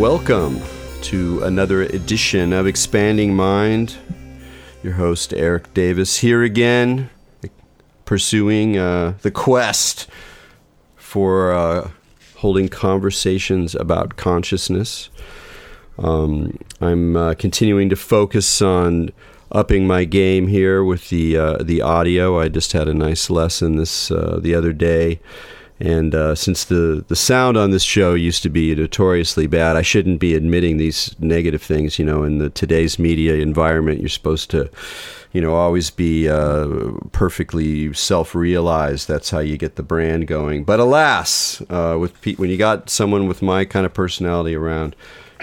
Welcome to another edition of Expanding Mind. Your host, Erik Davis, here again, pursuing uh, the quest for uh, holding conversations about consciousness. Um, I'm uh, continuing to focus on upping my game here with the uh, the audio. I just had a nice lesson this uh, the other day and uh, since the, the sound on this show used to be notoriously bad, I shouldn't be admitting these negative things. You know, in the today's media environment, you're supposed to, you know, always be uh, perfectly self-realized. That's how you get the brand going. But alas, uh, with Pete, when you got someone with my kind of personality around,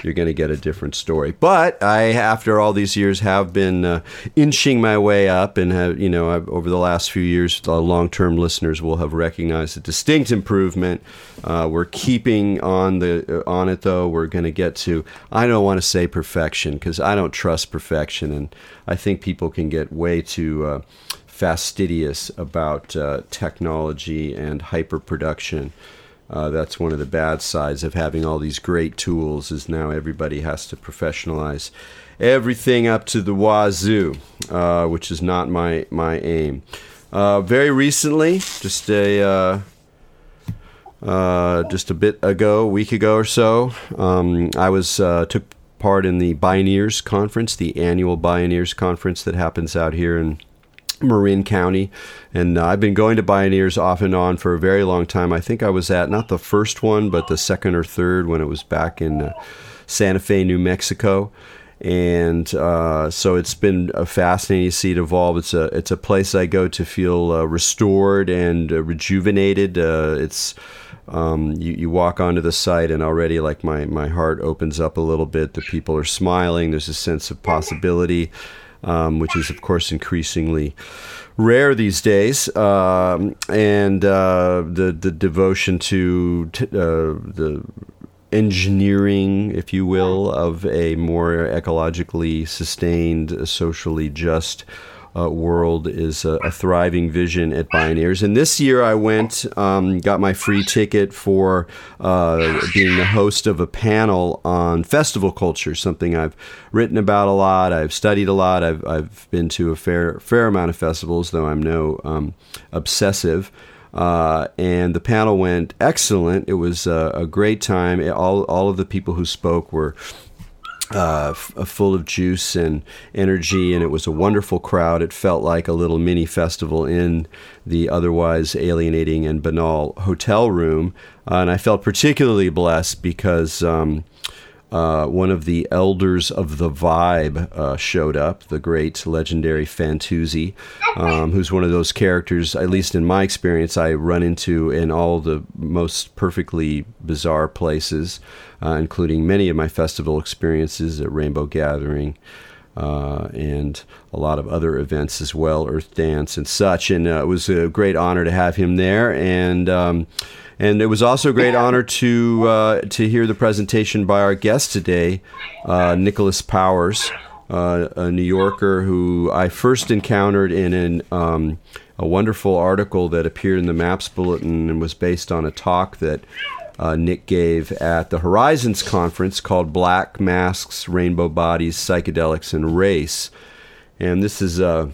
you're going to get a different story. But I, after all these years, have been uh, inching my way up, and have you know I've, over the last few years, the long-term listeners will have recognized a distinct improvement. Uh, we're keeping on the uh, on it though. We're going to get to I don't want to say perfection because I don't trust perfection, and I think people can get way too. Uh, fastidious about uh, technology and hyper production. Uh, that's one of the bad sides of having all these great tools is now everybody has to professionalize everything up to the wazoo, uh, which is not my, my aim. Uh, very recently, just a uh, uh, just a bit ago, a week ago or so, um, I was uh, took part in the Bioneers Conference, the annual Bioneers Conference that happens out here in Marin County. And uh, I've been going to Bioneers off and on for a very long time. I think I was at not the first one, but the second or third when it was back in uh, Santa Fe, New Mexico. And uh, so it's been a fascinating to see it evolve. It's a it's a place I go to feel uh, restored and uh, rejuvenated. Uh, it's um, you, you walk onto the site and already like my, my heart opens up a little bit. The people are smiling. There's a sense of possibility um, which is, of course, increasingly rare these days. Um, and uh, the, the devotion to t- uh, the engineering, if you will, of a more ecologically sustained, socially just uh, world is a, a, thriving vision at Bioneers. And this year I went, um, got my free ticket for uh, being the host of a panel on festival culture, something I've written about a lot, I've studied a lot, I've, I've been to a fair, fair amount of festivals, though I'm no um, obsessive. Uh, and the panel went excellent. It was uh, a great time. All, all of the people who spoke were uh, f- uh, full of juice and energy, and it was a wonderful crowd. It felt like a little mini festival in the otherwise alienating and banal hotel room. Uh, and I felt particularly blessed because um, uh, one of the elders of the Vibe uh, showed up, the great legendary Fantuzzi, um, who's one of those characters, at least in my experience, I run into in all the most perfectly bizarre places, uh, including many of my festival experiences at Rainbow Gathering. Uh, and a lot of other events as well, Earth Dance and such. And uh, it was a great honor to have him there. And um, and it was also a great honor to uh, to hear the presentation by our guest today, uh, Nicholas Powers, uh, a New Yorker who I first encountered in an, um, a wonderful article that appeared in the Maps Bulletin and was based on a talk that uh, Nick gave at the Horizons conference called Black Masks, Rainbow Bodies, Psychedelics, and Race. And this is a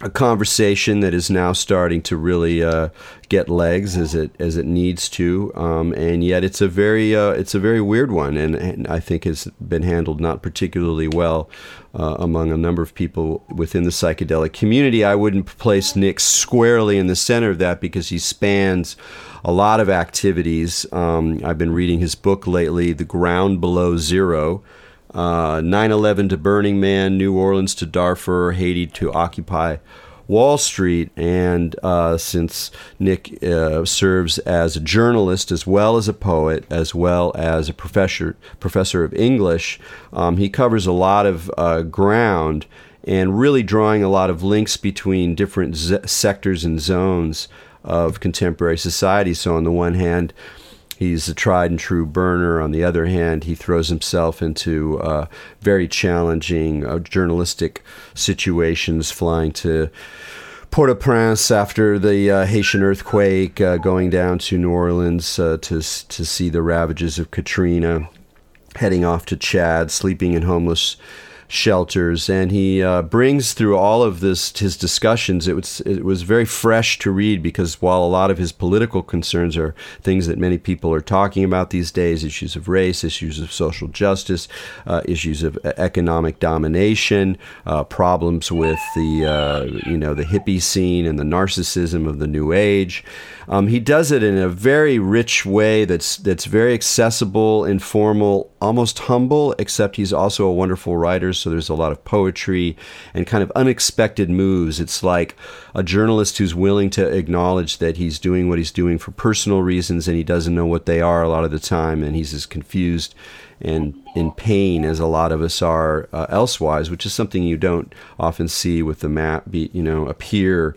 a conversation that is now starting to really uh, get legs as it as it needs to, um, and yet it's a very uh, it's a very weird one, and, and, I think has been handled not particularly well uh, among a number of people within the psychedelic community. I wouldn't place Nick squarely in the center of that because he spans a lot of activities. Um, I've been reading his book lately, The Ground Below Zero. Uh, 9 11 to Burning Man, New Orleans to Darfur, Haiti to Occupy Wall Street. And uh, since Nick uh, serves as a journalist as well as a poet, as well as a professor, professor of English, um, he covers a lot of uh, ground and really drawing a lot of links between different z- sectors and zones of contemporary society. So, on the one hand, He's a tried and true burner. On the other hand, he throws himself into uh, very challenging uh, journalistic situations, flying to Port au Prince after the uh, Haitian earthquake, uh, going down to New Orleans uh, to, to see the ravages of Katrina. heading off to Chad, sleeping in homeless shelters, and he uh, brings through all of this his discussions. It was it was very fresh to read because while a lot of his political concerns are things that many people are talking about these days, issues of race, issues of social justice, uh, issues of economic domination, uh, problems with the uh, you know the hippie scene and the narcissism of the new age. Um, he does it in a very rich way that's that's very accessible, informal, almost humble. Except he's also a wonderful writer, so there's a lot of poetry and kind of unexpected moves. It's like a journalist who's willing to acknowledge that he's doing what he's doing for personal reasons and he doesn't know what they are a lot of the time, and he's as confused and in pain as a lot of us are uh, elsewise, which is something you don't often see with the map, be, you know, appear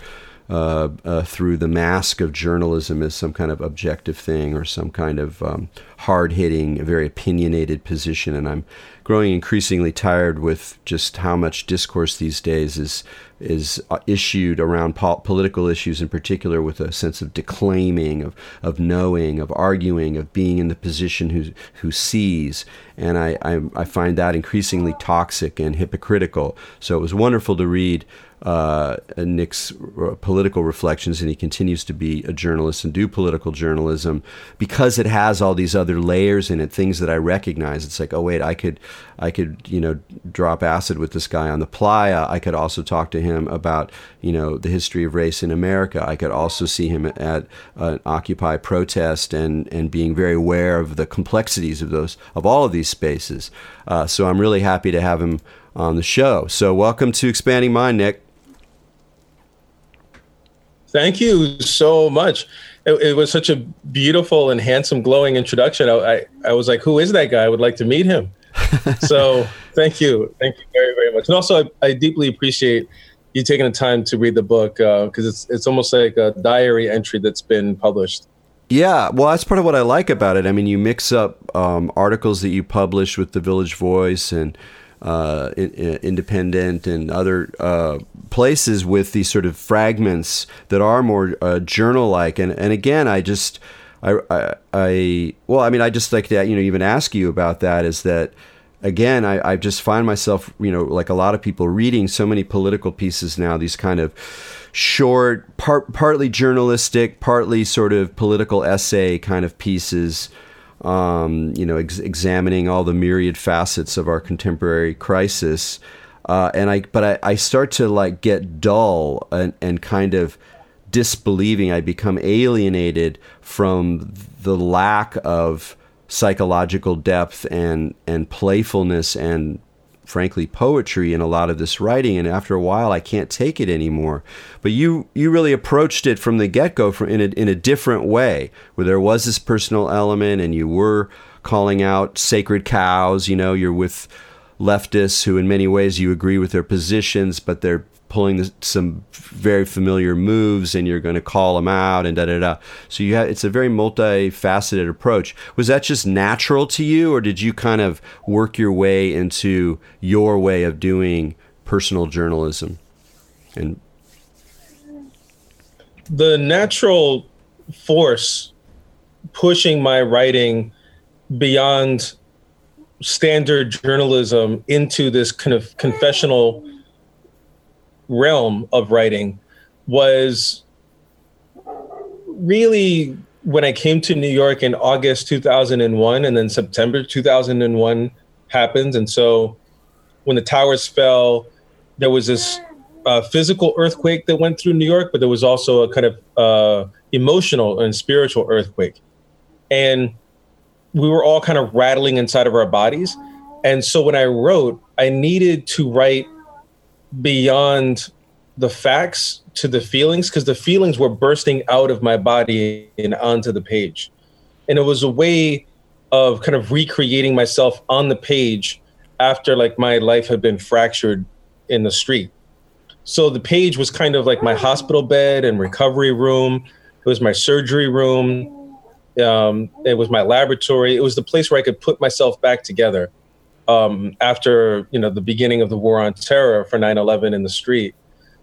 uh, uh, through the mask of journalism as some kind of objective thing or some kind of um, hard hitting, very opinionated position. And I'm growing increasingly tired with just how much discourse these days is is uh, issued around po- political issues in particular with a sense of declaiming of, of knowing of arguing of being in the position who who sees. And I, I, I find that increasingly toxic and hypocritical. So it was wonderful to read uh, Nick's uh, political reflections, and he continues to be a journalist and do political journalism because it has all these other layers in it, things that I recognize. It's like, oh wait, I could, I could, you know, drop acid with this guy on the playa. I could also talk to him about, you know, the history of race in America. I could also see him at an Occupy protest and and being very aware of the complexities of those of all of these spaces. Uh, so I'm really happy to have him on the show. So welcome to Expanding Mind, Nick. Thank you so much. It, it, was such a beautiful and handsome, glowing introduction. I, I, I was like, who is that guy? I would like to meet him. so thank you. Thank you very, very much. And also, I, I deeply appreciate you taking the time to read the book because uh, it's, it's almost like a diary entry that's been published. Yeah, well, that's part of what I like about it. I mean, you mix up um, articles that you publish with the Village Voice and uh, independent and other uh, places with these sort of fragments that are more uh, journal-like. And and again, I just I, I, I well, I mean, I just like to you know even ask you about that. Is that again, I, I just find myself, you know, like a lot of people reading so many political pieces now, these kind of short, part, partly journalistic, partly sort of political essay kind of pieces um, you know, ex- examining all the myriad facets of our contemporary crisis. Uh, and I, but I, I start to like get dull and, and kind of disbelieving. I become alienated from the lack of psychological depth and and playfulness and frankly poetry in a lot of this writing and after a while I can't take it anymore. But you you really approached it from the get-go in a, in a different way where there was this personal element and you were calling out sacred cows you know you're with leftists who in many ways you agree with their positions but they're pulling the, some very familiar moves and you're going to call them out and da da da. So you have it's a very multifaceted approach. Was that just natural to you, or did you kind of work your way into your way of doing personal journalism? And the natural force pushing my writing beyond standard journalism into this kind of confessional realm of writing was really when I came to New York in August 2001 and then September 2001 happened. And so when the towers fell, there was this uh, physical earthquake that went through New York, but there was also a kind of uh, emotional and spiritual earthquake. And we were all kind of rattling inside of our bodies. And so when I wrote, I needed to write beyond the facts to the feelings because the feelings were bursting out of my body and onto the page. And it was a way of kind of recreating myself on the page after like my life had been fractured in the street. So the page was kind of like my hospital bed and recovery room. It was my surgery room. Um, it was my laboratory. It was the place where I could put myself back together um, after you know the beginning of the war on terror for 9/11 in the street.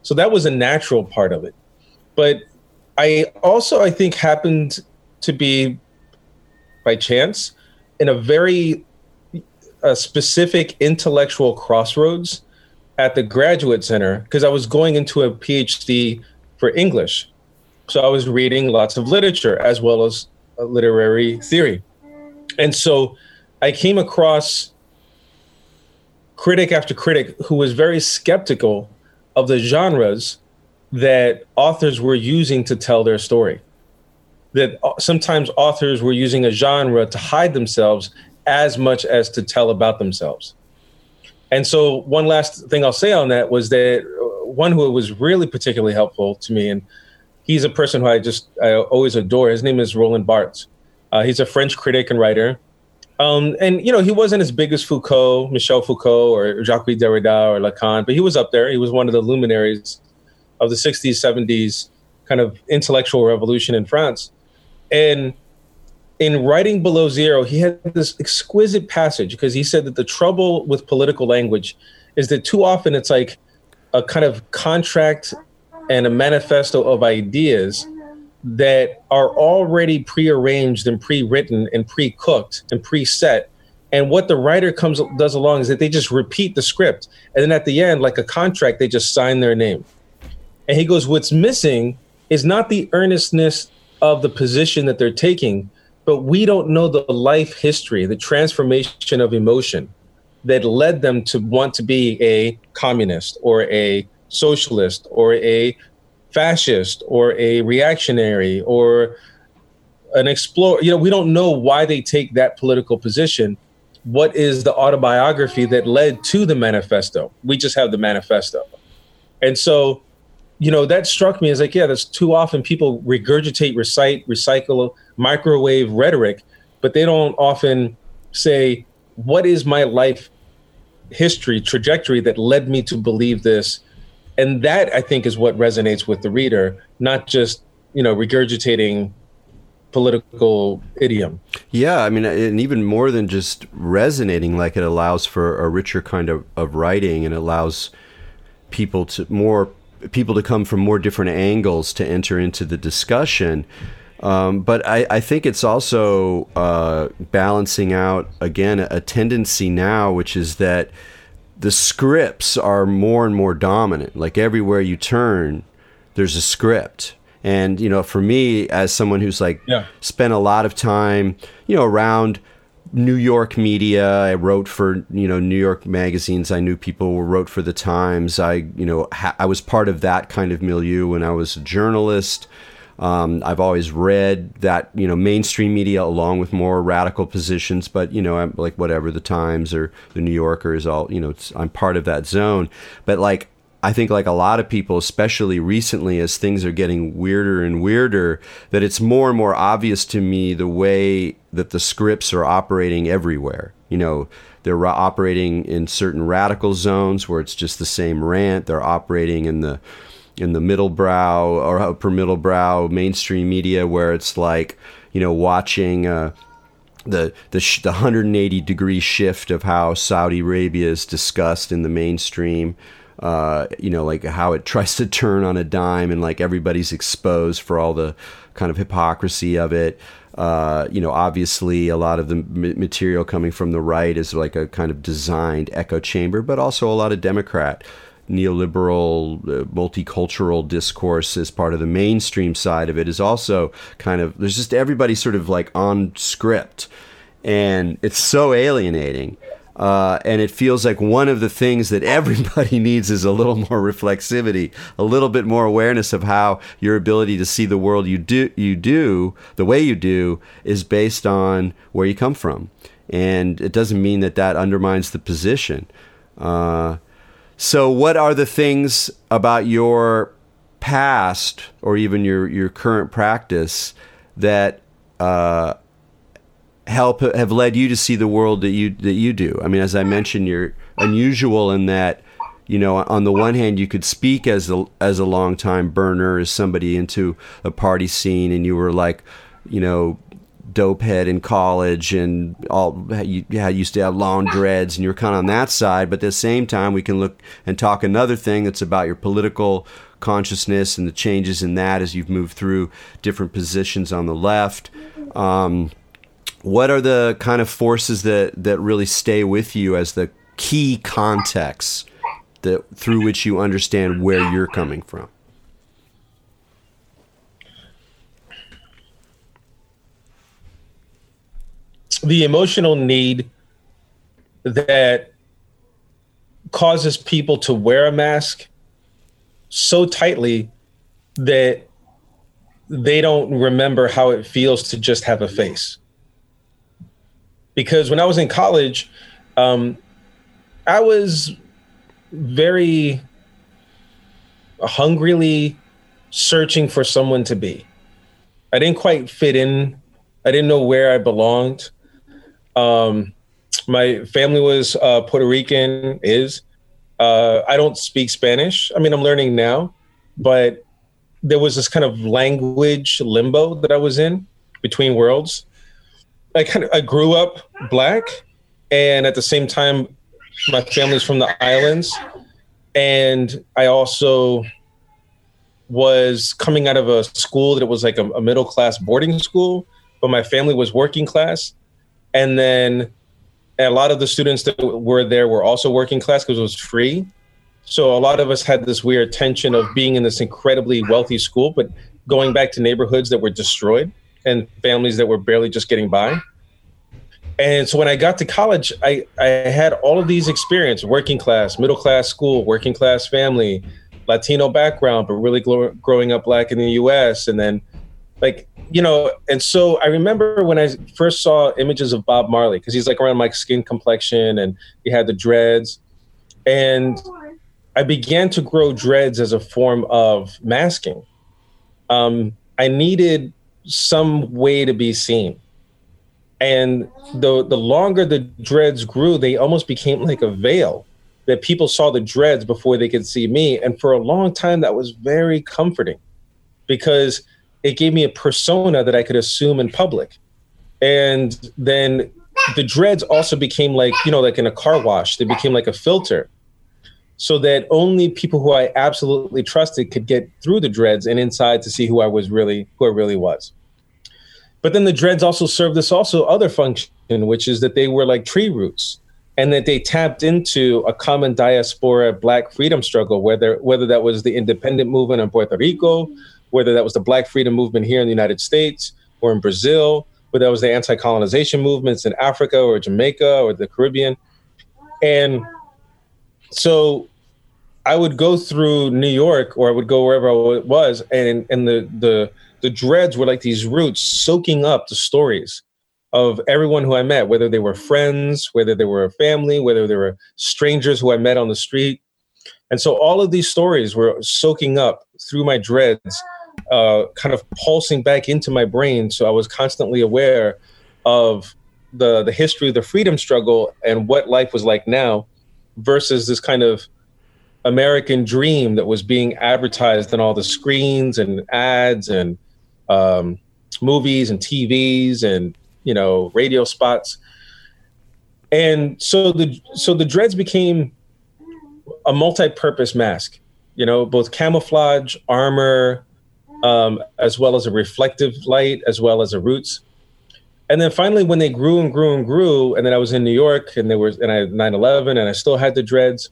So that was a natural part of it. But I also I think happened to be by chance in a very specific intellectual crossroads at the graduate center because I was going into a PhD for English. So I was reading lots of literature as well as literary theory. And so I came across critic after critic who was very skeptical of the genres that authors were using to tell their story. That sometimes authors were using a genre to hide themselves as much as to tell about themselves. And so, one last thing I'll say on that was that uh, one who was really particularly helpful to me, and he's a person who I just I always adore. His name is Roland Barthes. Uh, he's a French critic and writer. Um, and you know, he wasn't as big as Foucault, Michel Foucault, or Jacques Derrida or Lacan, but he was up there. He was one of the luminaries of the 60s, 70s kind of intellectual revolution in France. And in writing Below Zero, he had this exquisite passage because he said that the trouble with political language is that too often it's like a kind of contract and a manifesto of ideas that are already prearranged and pre-written and pre-cooked and preset. And what the writer comes does along is that they just repeat the script. And then at the end like a contract they just sign their name. And he goes what's missing is not the earnestness of the position that they're taking but we don't know the life history the transformation of emotion that led them to want to be a communist or a socialist or a fascist or a reactionary or an explorer. You know, we don't know why they take that political position. What is the autobiography that led to the manifesto? We just have the manifesto. And so, you know, that struck me as like, yeah, that's too often people regurgitate, recite, recycle microwave rhetoric, but they don't often say, what is my life history, trajectory that led me to believe this? And that I think is what resonates with the reader, not just you know regurgitating political idiom. Yeah, I mean, and even more than just resonating, like it allows for a richer kind of, of writing and allows people to more people to come from more different angles to enter into the discussion. Um, but I, I, think it's also uh, balancing out again a tendency now, which is that the scripts are more and more dominant. Like everywhere you turn, there's a script. And you know, for me, as someone who's like yeah. spent a lot of time, you know, around New York media, I wrote for you know New York magazines. I knew people who wrote for the Times. I you know ha- I was part of that kind of milieu when I was a journalist. Um, I've always read that you know mainstream media along with more radical positions, but you know I'm like whatever the Times or the New Yorker is all you know I'm part of that zone. But like I think like a lot of people, especially recently, as things are getting weirder and weirder, that it's more and more obvious to me the way that the scripts are operating everywhere. You know, they're operating in certain radical zones where it's just the same rant. They're operating in the in the middle brow or upper middle brow mainstream media where it's like you know watching uh, the the, sh- the 180 degree shift of how Saudi Arabia is discussed in the mainstream. Uh, you know, like how it tries to turn on a dime and like everybody's exposed for all the kind of hypocrisy of it. Uh, you know, obviously, a lot of the material coming from the right is like a kind of designed echo chamber, but also a lot of Democrat neoliberal uh, multicultural discourse as part of the mainstream side of it is also kind of there's just everybody sort of like on script and it's so alienating uh, and it feels like one of the things that everybody needs is a little more reflexivity, a little bit more awareness of how your ability to see the world you do, you do, the way you do, is based on where you come from. And it doesn't mean that that undermines the position. Uh, so, what are the things about your past or even your, your current practice that uh, help have led you to see the world that you that you do? I mean, as I mentioned, you're unusual in that you know on the one hand you could speak as a as a long time burner as somebody into a party scene and you were like you know dope head in college and all you had used to have long dreads and you're kind of on that side but at the same time we can look and talk another thing that's about your political consciousness and the changes in that as you've moved through different positions on the left um, what are the kind of forces that that really stay with you as the key contexts that through which you understand where you're coming from? The emotional need that causes people to wear a mask so tightly that they don't remember how it feels to just have a face. Because when I was in college, um, I was very hungrily searching for someone to be. I didn't quite fit in. I didn't know where I belonged. Um, my family was uh, Puerto Rican, is. Uh, I don't speak Spanish. I mean, I'm learning now, but there was this kind of language limbo that I was in between worlds. I kind of I grew up black, and at the same time, my family's from the islands, and I also was coming out of a school that was like a, a middle class boarding school, but my family was working class, and then a lot of the students that were there were also working class because it was free. So a lot of us had this weird tension of being in this incredibly wealthy school, but going back to neighborhoods that were destroyed and families that were barely just getting by. And so when I got to college, I, I had all of these experiences working class, middle class school, working class family, Latino background, but really growing up black in the US. And then, like, you know, and so I remember when I first saw images of Bob Marley, because he's like around my skin complexion and he had the dreads. And I began to grow dreads as a form of masking. Um, I needed some way to be seen and the the longer the dreads grew they almost became like a veil that people saw the dreads before they could see me and for a long time that was very comforting because it gave me a persona that i could assume in public. And then the dreads also became like you know like in a car wash they became like a filter so that only people who i absolutely trusted could get through the dreads and inside to see who i was really who i really was. But then the dreads also served this also other function, which is that they were like tree roots and that they tapped into a common diaspora black freedom struggle, whether whether that was the independent movement in Puerto Rico, whether that was the black freedom movement here in the United States or in Brazil, whether that was the anti-colonization movements in Africa or Jamaica or the Caribbean. And so I would go through New York or I would go wherever I was and and the the the dreads were like these roots soaking up the stories of everyone who I met, whether they were friends, whether they were a family, whether they were strangers who I met on the street. And so all of these stories were soaking up through my dreads, uh, kind of pulsing back into my brain. So I was constantly aware of the the history of the freedom struggle and what life was like now versus this kind of American dream that was being advertised on all the screens and ads and um, movies and TVs and you know radio spots. And so the so the dreads became a multi-purpose mask. You know, both camouflage, armor, um, as well as a reflective light, as well as a roots. And then finally, when they grew and grew and grew, and then I was in New York, and there was and I had 9/11, and I still had the dreads,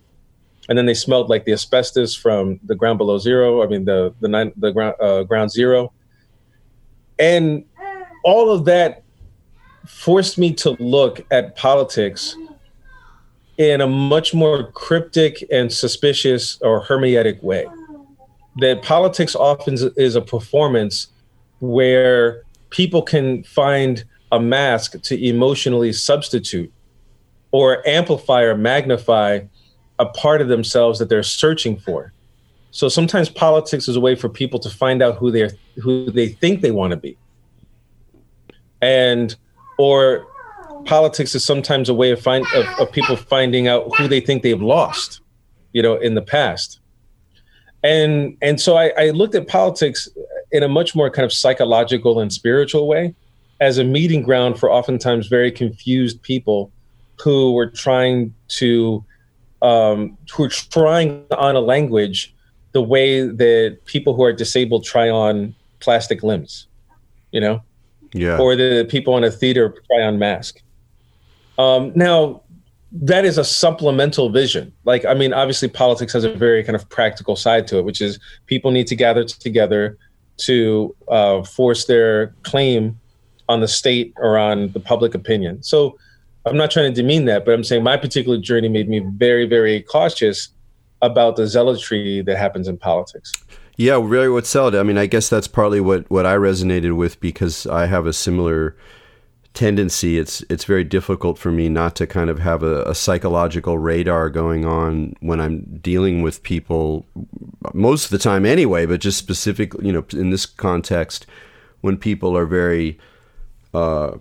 and then they smelled like the asbestos from the ground below zero. I mean, the the nine, the ground uh, ground zero, and all of that forced me to look at politics in a much more cryptic and suspicious or hermetic way. That politics often is a performance where people can find a mask to emotionally substitute or amplify or magnify a part of themselves that they're searching for. So sometimes politics is a way for people to find out who they're who they think they want to be. And or politics is sometimes a way of find of, of people finding out who they think they've lost, you know, in the past. And and so I, I looked at politics in a much more kind of psychological and spiritual way as a meeting ground for oftentimes very confused people who were trying to um, who are trying on a language the way that people who are disabled try on plastic limbs, you know? yeah. or the people in a theater try on mask. Um, now, that is a supplemental vision. Like, I mean, obviously, politics has a very kind of practical side to it, which is people need to gather together to uh, force their claim on the state or on the public opinion. So, I'm not trying to demean that, but I'm saying my particular journey made me very, very cautious about the zealotry that happens in politics. Yeah, really what sold. I mean, I guess that's partly what, what I resonated with because I have a similar tendency. It's it's very difficult for me not to kind of have a, a psychological radar going on when I'm dealing with people most of the time anyway, but just specifically, you know, in this context, when people are very uh,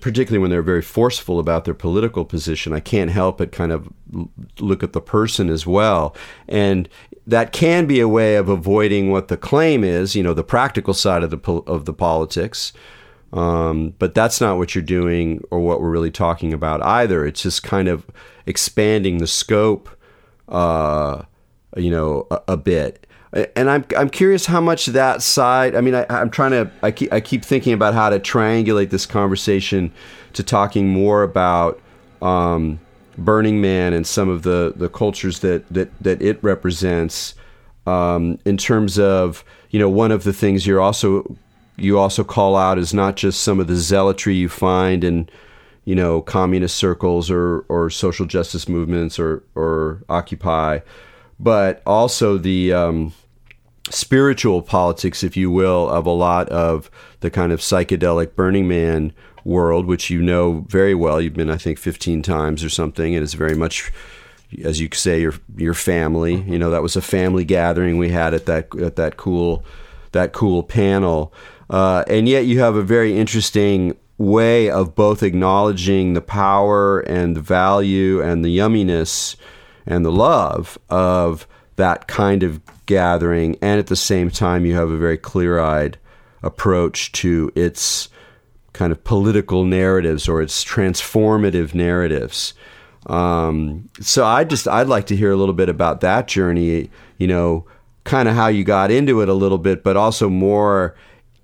particularly when they're very forceful about their political position, I can't help but kind of look at the person as well. And that can be a way of avoiding what the claim is, you know, the practical side of the of the politics. Um, but that's not what you're doing or what we're really talking about either. It's just kind of expanding the scope, uh, you know, a, a, bit. And I'm I'm curious how much that side. I mean, I, am trying to. I keep I keep thinking about how to triangulate this conversation to talking more about. Um, Burning Man and some of the, the cultures that, that, that it represents um, in terms of you know one of the things you're also you also call out is not just some of the zealotry you find in you know communist circles or or social justice movements or or Occupy, but also the um, spiritual politics, if you will, of a lot of the kind of psychedelic Burning Man world, which you know very well. You've been, I think, 15 times or something, and it's very much, as you say, your your family. You know, that was a family gathering we had at that at that cool that cool panel, uh, and yet you have a very interesting way of both acknowledging the power and the value and the yumminess and the love of that kind of gathering, and at the same time, you have a very clear eyed approach to its kind of political narratives or its transformative narratives. Um, so I just I'd like to hear a little bit about that journey. You know, kind of how you got into it a little bit, but also more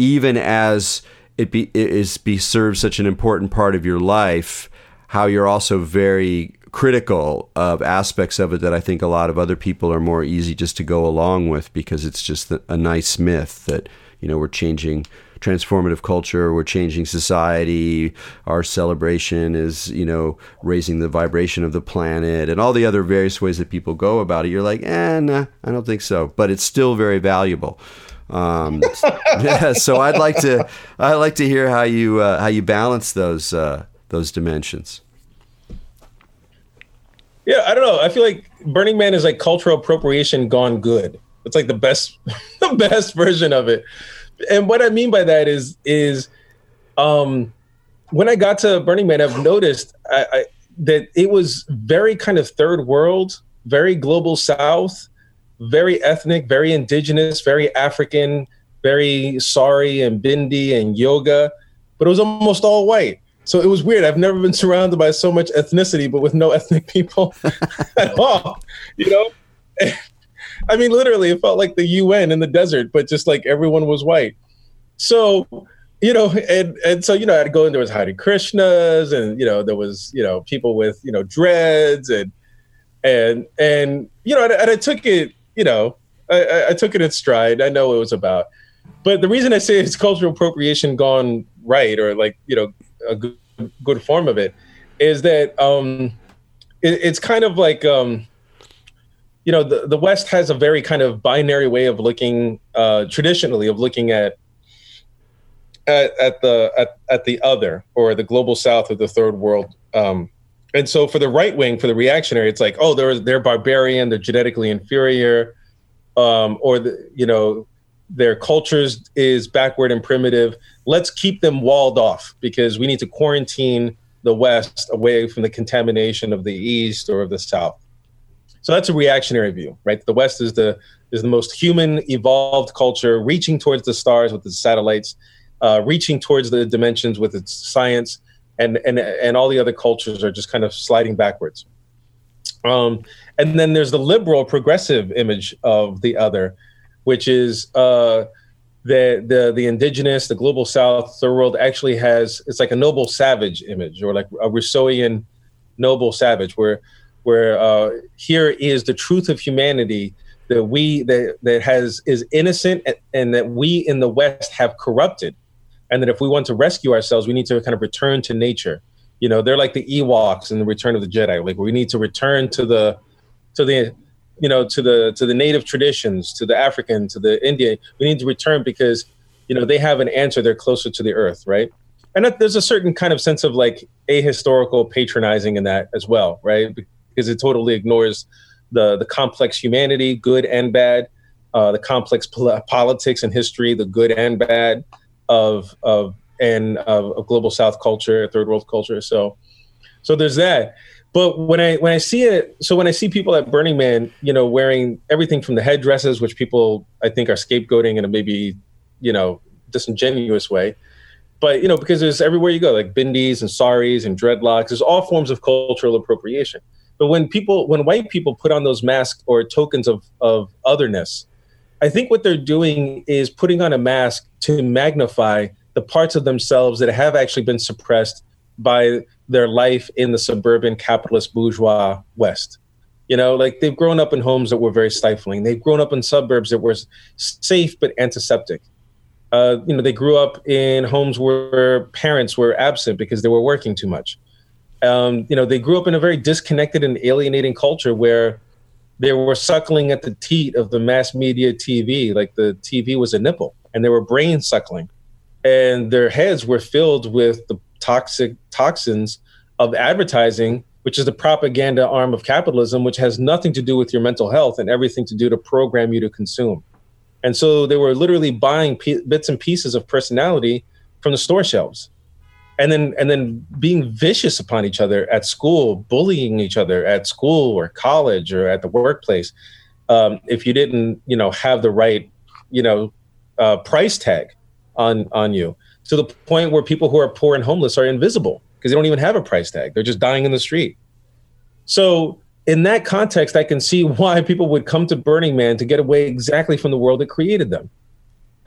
even as it be it is be serves such an important part of your life. How you're also very critical of aspects of it that I think a lot of other people are more easy just to go along with because it's just a nice myth that you know we're changing transformative culture. We're changing society. Our celebration is, you know, raising the vibration of the planet and all the other various ways that people go about it. You're like, eh, nah, I don't think so. But it's still very valuable. Um, yeah, so I'd like to, I'd like to hear how you, uh, how you balance those, uh, those dimensions. Yeah, I don't know. I feel like Burning Man is like cultural appropriation gone good. It's like the best, the best version of it and what I mean by that is is um, when I got to Burning Man, I've noticed I, I, that it was very kind of third world, very global South, very ethnic, very indigenous, very African, very sari and bindi and yoga, but it was almost all white. So it was weird. I've never been surrounded by so much ethnicity, but with no ethnic people at all. You know, I mean, literally, it felt like the UN in the desert, but just like everyone was white. So, you know, and and so you know, I had to go and there was Hare Krishnas, and you know, there was you know people with you know dreads, and and and you know, and, and I took it, you know, I, I took it in stride. I know what it was about, but the reason I say it's cultural appropriation gone right, or like you know, a good good form of it, is that um, it, it's kind of like um you know the, the west has a very kind of binary way of looking uh, traditionally of looking at, at at, the at, at the other or the global south or the third world um, and so for the right wing for the reactionary it's like oh they're they're barbarian they're genetically inferior um, or the, you know their cultures is backward and primitive. Let's keep them walled off because we need to quarantine the west away from the contamination of the east or of the south. So that's a reactionary view, right? The West is the is the most human, evolved culture, reaching towards the stars with its satellites, uh, reaching towards the dimensions with its science, and and and all the other cultures are just kind of sliding backwards. Um, and then there's the liberal, progressive image of the other, which is uh, the the the indigenous, the global south, the world actually has it's like a noble savage image or like a Rousseauian noble savage where where uh, here is the truth of humanity that we that that has is innocent and that we in the West have corrupted, and that if we want to rescue ourselves, we need to kind of return to nature. You know, they're like the Ewoks in the Return of the Jedi. Like we need to return to the to the you know to the to the native traditions to the african to the indian. We need to return because you know they have an answer. They're closer to the earth right? And that, there's a certain kind of sense of like ahistorical patronizing in that as well right? Because it totally ignores the the complex humanity good and bad uh, the complex pol- politics and history the good and bad of of and of, of global south culture third world culture. So so there's that. But when I when I see it, so when I see people at Burning Man, you know, wearing everything from the headdresses, which people I think are scapegoating in a maybe, you know, disingenuous way, but you know, because there's everywhere you go, like bindis and saris and dreadlocks, there's all forms of cultural appropriation. But when people, when white people put on those masks or tokens of of otherness, I think what they're doing is putting on a mask to magnify the parts of themselves that have actually been suppressed by their life in the suburban capitalist bourgeois West. You know, like they've grown up in homes that were very stifling. They've grown up in suburbs that were safe but antiseptic. Uh, you know, they grew up in homes where parents were absent because they were working too much. Um, you know, they grew up in a very disconnected and alienating culture where they were suckling at the teat of the mass media TV, like the TV was a nipple, and they were brain suckling, and their heads were filled with the toxic toxins of advertising, which is the propaganda arm of capitalism, which has nothing to do with your mental health and everything to do to program you to consume. And so they were literally buying p- bits and pieces of personality from the store shelves. And then, and then being vicious upon each other at school, bullying each other at school or college or at the workplace, um, if you didn't, you know, have the right, you know, uh, price tag on on you to the point where people who are poor and homeless are invisible because they don't even have a price tag. They're just dying in the street. So, in that context, I can see why people would come to Burning Man to get away exactly from the world that created them.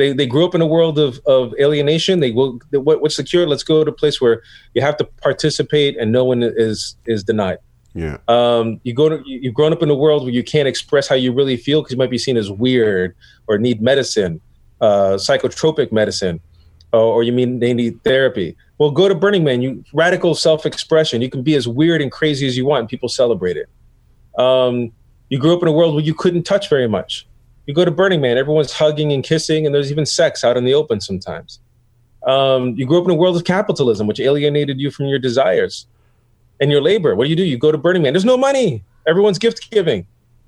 They, they grew up in a world of, of alienation. They will what, what's secure. Let's go to a place where you have to participate and no one is is denied. Yeah. Um, you go to you've grown up in a world where you can't express how you really feel because you might be seen as weird or need medicine, uh, psychotropic medicine or you mean they need therapy. Well, go to Burning Man. You radical self-expression. You can be as weird and crazy as you want, and people celebrate it. Um, you grew up in a world where you couldn't touch very much. You go to Burning Man, everyone's hugging and kissing, and there's even sex out in the open sometimes. Um, you grew up in a world of capitalism, which alienated you from your desires and your labor. What do you do? You go to Burning Man. There's no money. Everyone's gift giving.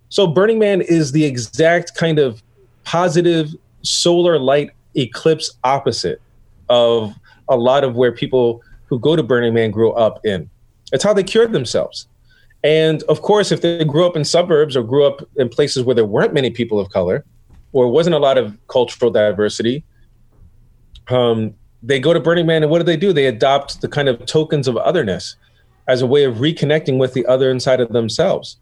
So Burning Man is the exact kind of positive solar light eclipse opposite of a lot of where people who go to Burning Man grew up in. It's how they cured themselves. And of course, if they grew up in suburbs or grew up in places where there weren't many people of color or wasn't a lot of cultural diversity, um, they go to Burning Man and what do they do? They adopt the kind of tokens of otherness as a way of reconnecting with the other inside of themselves.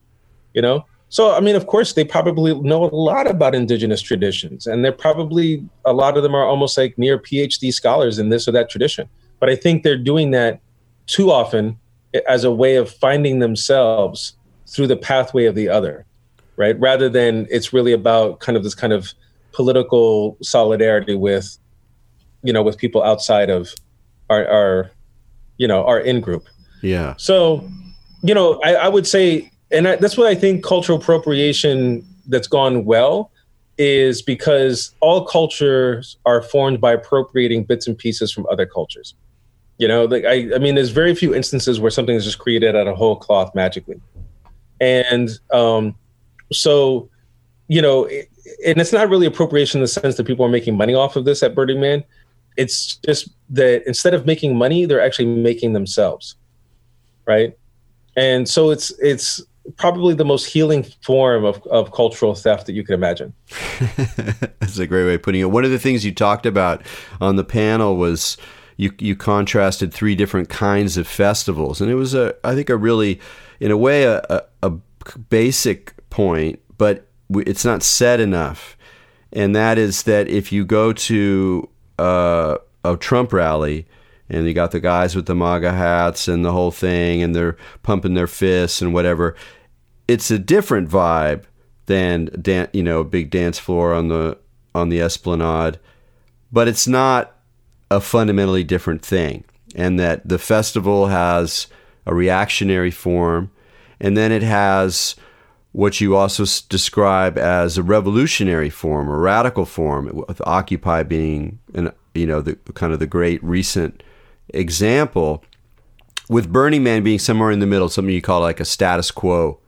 You know, so, I mean, of course, they probably know a lot about indigenous traditions, and they're probably a lot of them are almost like near PhD scholars in this or that tradition. But I think they're doing that too often as a way of finding themselves through the pathway of the other, right? Rather than it's really about kind of this kind of political solidarity with, you know, with people outside of our, our you know, our in group. Yeah. So, you know, I, I would say and I, that's what I think cultural appropriation that's gone well is because all cultures are formed by appropriating bits and pieces from other cultures. You know, like I, I mean, there's very few instances where something is just created out of whole cloth magically, and um, so you know, it, and it's not really appropriation in the sense that people are making money off of this at Burning Man. It's just that instead of making money, they're actually making themselves, right? And so it's it's probably the most healing form of, of cultural theft that you can imagine. That's a great way of putting it. One of the things you talked about on the panel was you you contrasted three different kinds of festivals, and it was a I think a really, in a way, a, a, a basic point, but it's not said enough. and that is that if you go to uh, a Trump rally and you got the guys with the MAGA hats and the whole thing, and they're pumping their fists and whatever, it's a different vibe than dan- you know a big dance floor on the on the Esplanade, but it's not a fundamentally different thing, and that the festival has a reactionary form, and then it has what you also describe as a revolutionary form, a radical form, with Occupy being an you know the kind of the great recent example, with Burning Man being somewhere in the middle, something you call like a status quo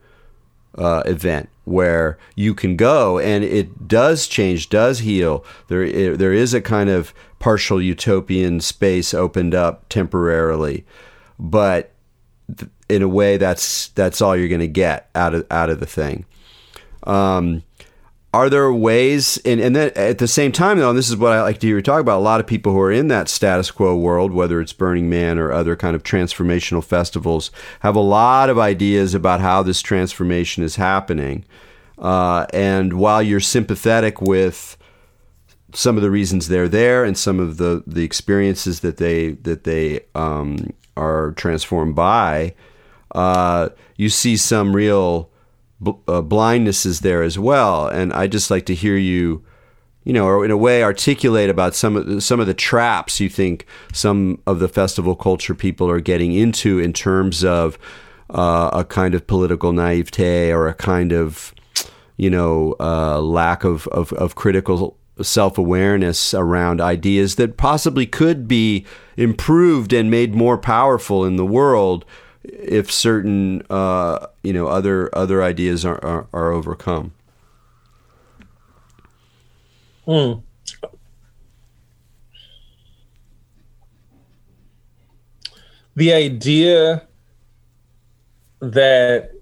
uh, event where you can go and it does change, does heal. There, there is a kind of partial utopian space opened up temporarily, but in a way that's that's all you're going to get out of out of the thing. Um, are there ways and, and then at the same time though and this is what i like to hear you talk about a lot of people who are in that status quo world whether it's burning man or other kind of transformational festivals have a lot of ideas about how this transformation is happening uh, and while you're sympathetic with some of the reasons they're there and some of the, the experiences that they that they um, are transformed by uh, you see some real uh, blindness is there as well. And I just like to hear you, you know, or in a way articulate about some of the, some of the traps you think some of the festival culture people are getting into in terms of uh, a kind of political naivete or a kind of, you know, uh, lack of, of, of critical self awareness around ideas that possibly could be improved and made more powerful in the world if certain uh, you know other other ideas are are, are overcome. Mm. The idea that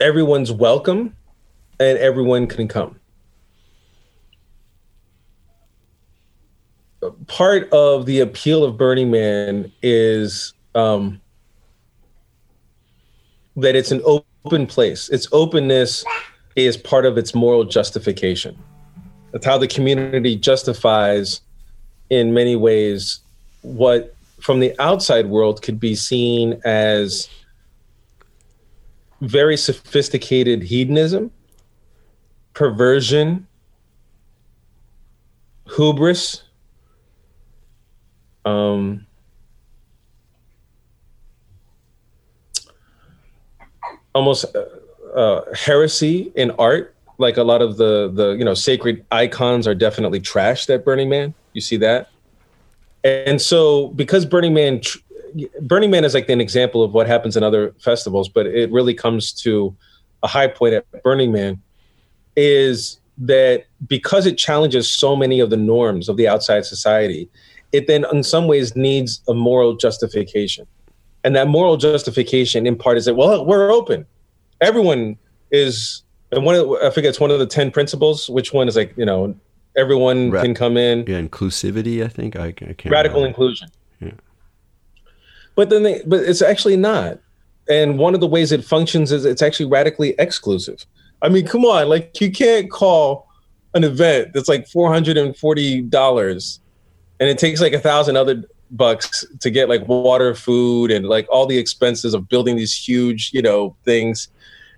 everyone's welcome and everyone can come. Part of the appeal of Burning Man is um, that it's an open place. Its openness is part of its moral justification. That's how the community justifies, in many ways, what from the outside world could be seen as very sophisticated hedonism, perversion, hubris, um, almost uh, uh, heresy in art. Like a lot of the the you know sacred icons are definitely trashed at Burning Man. You see that, and so because Burning Man, Burning Man is like an example of what happens in other festivals, but it really comes to a high point at Burning Man, is that because it challenges so many of the norms of the outside society, it then in some ways needs a moral justification. And that moral justification, in part, is that well, we're open. Everyone is, and one of I forget it's one of the ten principles. Which one is like you know everyone Ra- can come in? Yeah, inclusivity. I think I, I can't. Radical remember. inclusion. Yeah. But then, they, but it's actually not. And one of the ways it functions is it's actually radically exclusive. I mean, come on, like you can't call an event that's like four hundred and forty dollars, and it takes like a thousand other bucks to get like water, food, and like all the expenses of building these huge, you know, things,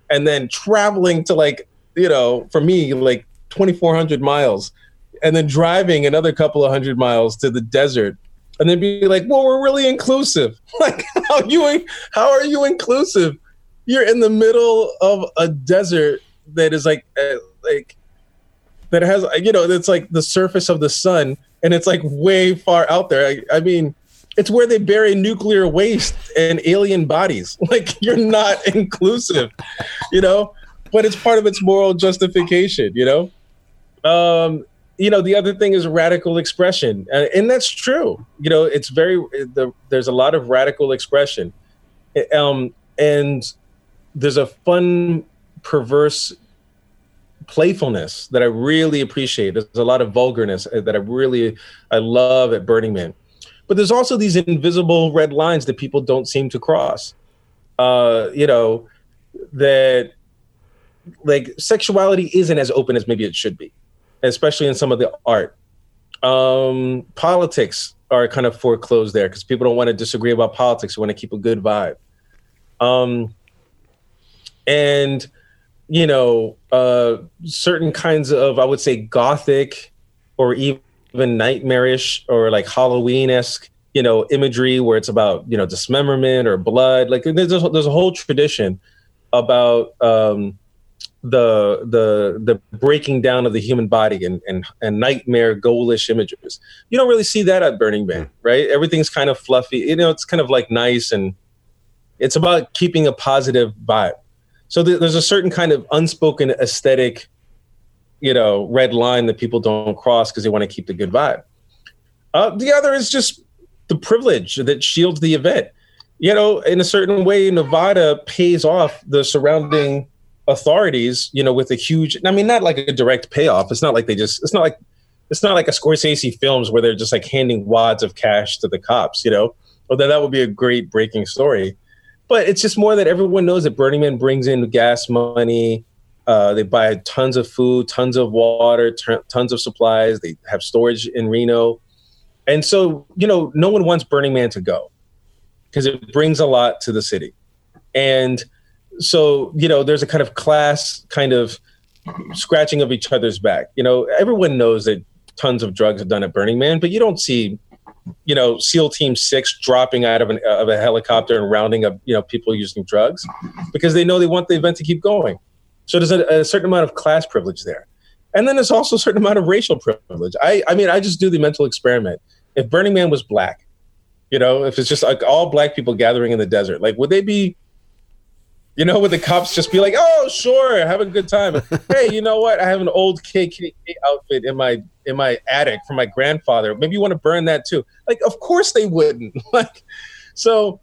and then traveling to like, you know, for me, like 2,400 miles, and then driving another couple of hundred miles to the desert, and then be like, well, we're really inclusive. Like, how you how are you inclusive? You're in the middle of a desert that is like, uh, like that has you know it's like the surface of the sun and it's like way far out there. I, I, mean it's where they bury nuclear waste and alien bodies. Like you're not inclusive you know? But it's part of its moral justification you know? Um you know the other thing is radical expression. And that's true. You know it's very the, there's a lot of radical expression. Um and there's a fun perverse playfulness that I really appreciate. There's a lot of vulgarness uh, that I really I love at Burning Man. But there's also these invisible red lines that people don't seem to cross. Uh, you know, that like sexuality isn't as open as maybe it should be. especially in some of the art. Um, politics are kind of foreclosed there because people don't want to disagree about politics. They want to keep a good vibe. Um, and you know, uh, certain kinds of I would say gothic or even nightmarish or like Halloween esque, you know, imagery where it's about you know dismemberment or blood. Like there's a, there's a whole tradition about um, the the the breaking down of the human body and and, and nightmare ghoulish images. You don't really see that at Burning Man, hmm. right? Everything's kind of fluffy. You know, it's kind of like nice and it's about keeping a positive vibe. So th- there's a certain kind of unspoken aesthetic, you know, red line that people don't cross because they want to keep the good vibe. Uh, the other is just the privilege that shields the event. You know, in a certain way, Nevada pays off the surrounding authorities, you know, with a huge, I mean, not like a direct payoff. It's not like they just, it's not like, it's not like a Scorsese films where they're just like handing wads of cash to the cops, you know, although that would be a great breaking story. But it's just more that everyone knows that Burning Man brings in gas money. Uh, they buy tons of food, tons of water, t- tons of supplies. They have storage in Reno. And so, you know, no one wants Burning Man to go because it brings a lot to the city. And so you know there's a kind of class kind of scratching of each other's back you know everyone knows that tons of drugs are done at burning man but you don't see you know seal team 6 dropping out of, an, of a helicopter and rounding up you know people using drugs because they know they want the event to keep going. So there's a, a certain amount of class privilege there. And then there's also a certain amount of racial privilege. I i mean i just do the mental experiment. If burning man was black you know if it's just like all black people gathering in the desert like would they be you know, would the cops just be like, "Oh, sure, have a good time." hey, you know what? I have an old KKK outfit in my in my attic from my grandfather. Maybe you want to burn that too. Like, of course they wouldn't. like, so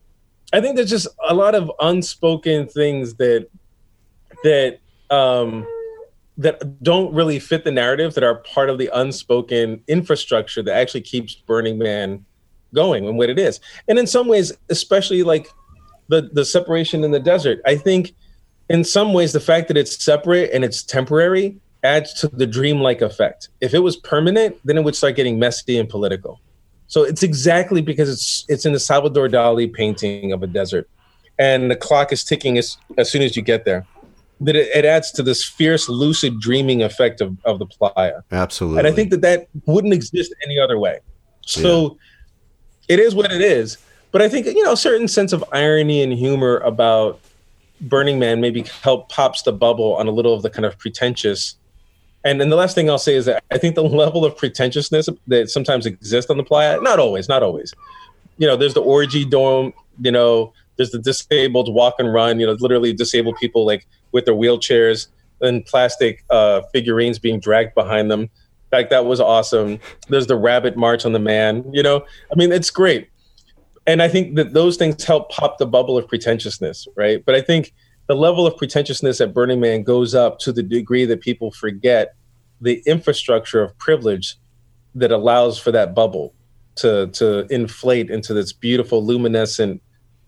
I think there's just a lot of unspoken things that that um that don't really fit the narrative that are part of the unspoken infrastructure that actually keeps Burning Man going and what it is. And in some ways, especially like the the separation in the desert. I think in some ways the fact that it's separate and it's temporary adds to the dreamlike effect. If it was permanent, then it would start getting messy and political. So it's exactly because it's it's in the Salvador Dali painting of a desert, and the clock is ticking as as soon as you get there. That it, it adds to this fierce, lucid dreaming effect of, of the playa. Absolutely. And I think that that wouldn't exist any other way. So yeah. it is what it is. But I think you know a certain sense of irony and humor about Burning Man maybe help pops the bubble on a little of the kind of pretentious. And then the last thing I'll say is that I think the level of pretentiousness that sometimes exists on the playa, not always, not always. You know, there's the orgy dome. You know, there's the disabled walk and run. You know, literally disabled people like with their wheelchairs and plastic uh, figurines being dragged behind them. Like that was awesome. There's the rabbit march on the man. You know, I mean, it's great and I think that those things help pop the bubble of pretentiousness, right? But I think the level of pretentiousness at Burning Man goes up to the degree that people forget the infrastructure of privilege that allows for that bubble to to inflate into this beautiful luminescent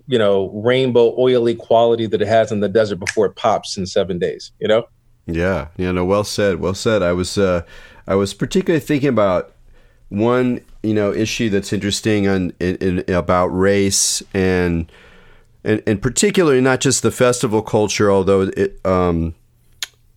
you know rainbow oily quality that it has in the desert before it pops in seven days you know? Yeah. Yeah no well said. Well said. I was uh i was particularly thinking about one you know issue that's interesting on in, in, about race and and, and particularly not just the festival culture, although it, um,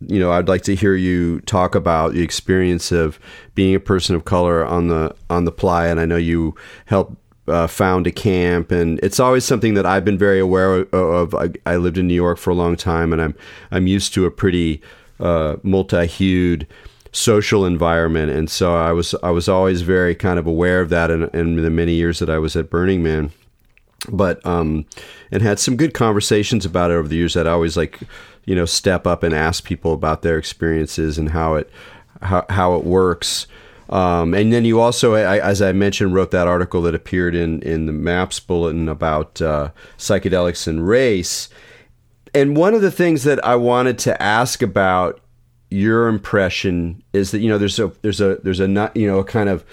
you know, I'd like to hear you talk about the experience of being a person of color on the on the playa, and I know you helped uh, found a camp, and it's always something that I've been very aware of. I, I, lived in New York for a long time, and I'm I'm used to a pretty uh, multi-hued social environment, and so I was I was always very kind of aware of that in, in the many years that I was at Burning Man. But um, and had some good conversations about it over the years. That I always like, you know, step up and ask people about their experiences and how it how how it works. Um, and then you also, I, as I mentioned, wrote that article that appeared in in the MAPS bulletin about uh, psychedelics and race. And one of the things that I wanted to ask about your impression is that you know there's a there's a there's a not you know a kind of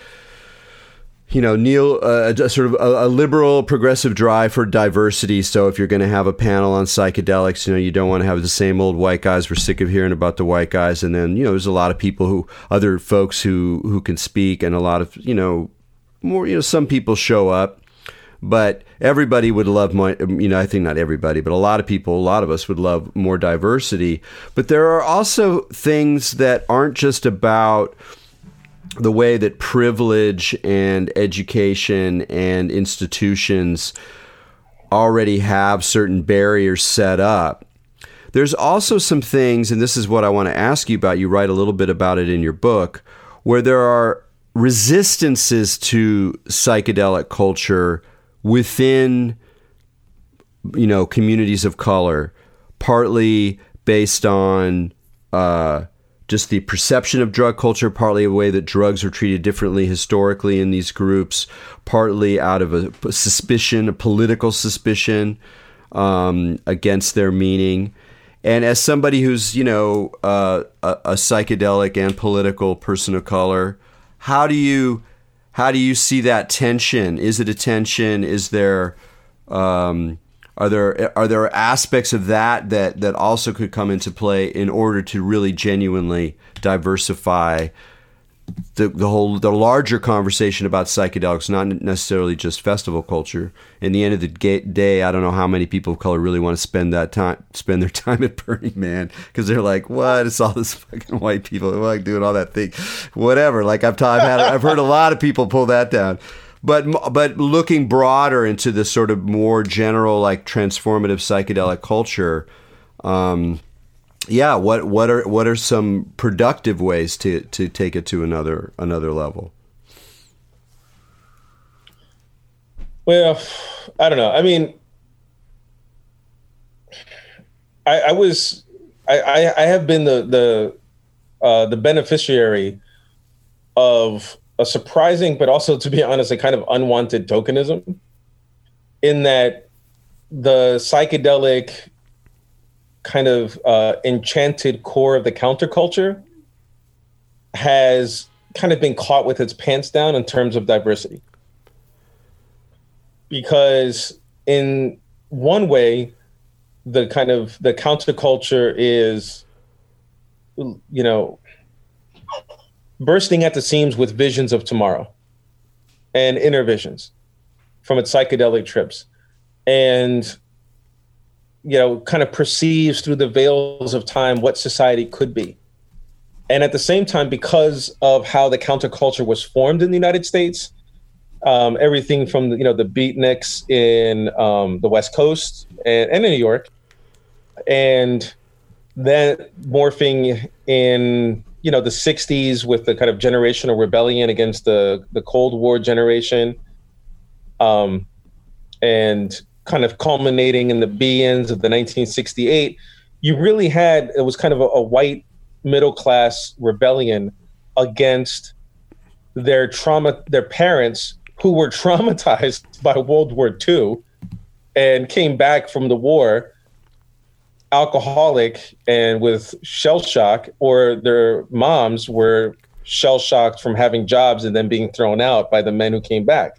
you know, Neil, uh, a, sort of a, a, liberal, progressive drive for diversity. So if you're going to have a panel on psychedelics, you know, you don't want to have the same old white guys. We're sick of hearing about the white guys. And then, you know, there's a lot of people who, other folks who who can speak, and a lot of, you know, more, you know, some people show up, but everybody would love more. Um, you know, I think not everybody, but a lot of people, a lot of us would love more diversity. But there are also things that aren't just about the way that privilege and education and institutions already have certain barriers set up. There's also some things, and this is what I want to ask you about. You write a little bit about it in your book, where there are resistances to psychedelic culture within, you know, communities of color, partly based on uh, just the perception of drug culture, partly a way that drugs are treated differently historically in these groups, partly out of a suspicion, a political suspicion um, against their meaning. And as somebody who's, you know, uh, a, a, psychedelic and political person of color, how do you how do you see that tension? Is it a tension? Is there um, are there are there aspects of that that that also could come into play in order to really genuinely diversify the the whole the larger conversation about psychedelics, not necessarily just festival culture. In the end of the day, I don't know how many people of color really want to spend that time spend their time at Burning Man because they're like, what? It's all this fucking white people like doing all that thing, whatever. Like I've, I've had I've heard a lot of people pull that down but but looking broader into the sort of more general like transformative psychedelic culture um, yeah what what are what are some productive ways to to take it to another another level? Well i don't know. I mean i i was i i have been the the uh the beneficiary of a surprising, but also, to be honest, a kind of unwanted tokenism in that the psychedelic kind of uh, enchanted core of the counterculture has kind of been caught with its pants down in terms of diversity. Because in one way, the kind of the counterculture is, you know, bursting at the seams with visions of tomorrow and inner visions from its psychedelic trips and you know kind of perceives through the veils of time what society could be. And at the same time because of how the counterculture was formed in the united states um, everything from the, you know the beatniks in um, the west coast and, and in new york and then morphing in you know the 60s with the kind of generational rebellion against the the cold war generation um and kind of culminating in the be-ins of the 1968 you really had it was kind of a, a white middle class rebellion against their trauma their parents who were traumatized by world war ii and came back from the war alcoholic and with shell shock, or their moms were shell shocked from having jobs and then being thrown out by the men who came back.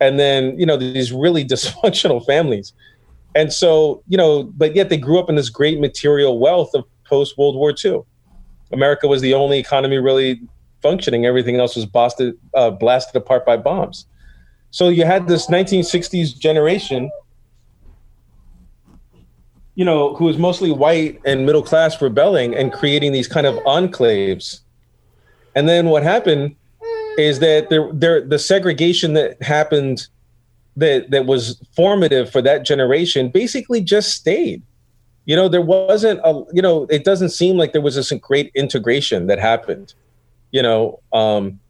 And then, you know, these really dysfunctional families. And so, you know, but yet they grew up in this great material wealth of post World War II. America was the only economy really functioning. Everything else was blasted, uh, blasted apart by bombs. So you had this 1960s generation you know, who was mostly white and middle class rebelling and creating these kind of enclaves. And then what happened is that there, there, the segregation that happened that that was formative for that generation basically just stayed. You know, there wasn't a, you know, it doesn't seem like there was this great integration that happened. You know, um,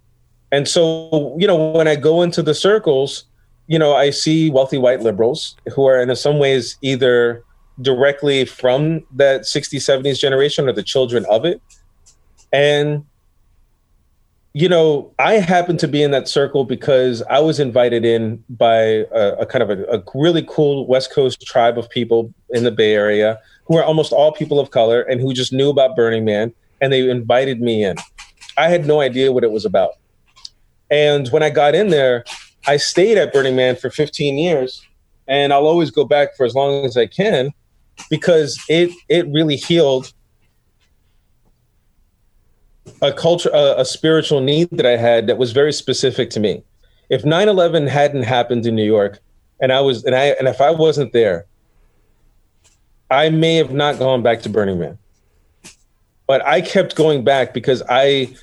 and so you know when I go into the circles, you know, I see wealthy white liberals who are in some ways either directly from that 60s 70s generation or the children of it and you know i happened to be in that circle because i was invited in by a, a kind of a, a, really cool west coast tribe of people in the bay area who are almost all people of color and who just knew about burning man and they invited me in. I had no idea what it was about. And when I got in there, I stayed at Burning Man for 15 years, and I'll always go back for as long as I can because it it really healed a culture a, a spiritual need that I had that was very specific to me. If 9/11 hadn't happened in New York and I was and I and if I wasn't there, I may have not gone back to Burning Man. But I kept going back because I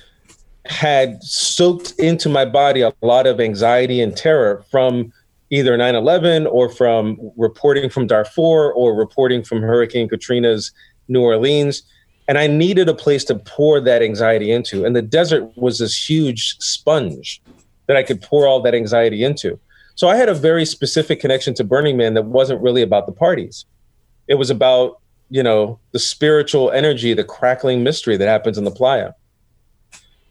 had soaked into my body a lot of anxiety and terror from either 9-11 or from reporting from darfur or reporting from hurricane katrina's new orleans and i needed a place to pour that anxiety into. And the desert was this huge sponge that i could pour all that anxiety into. So i had a very specific connection to burning man that wasn't really about the parties. It was about you know the spiritual energy the crackling mystery that happens in the playa.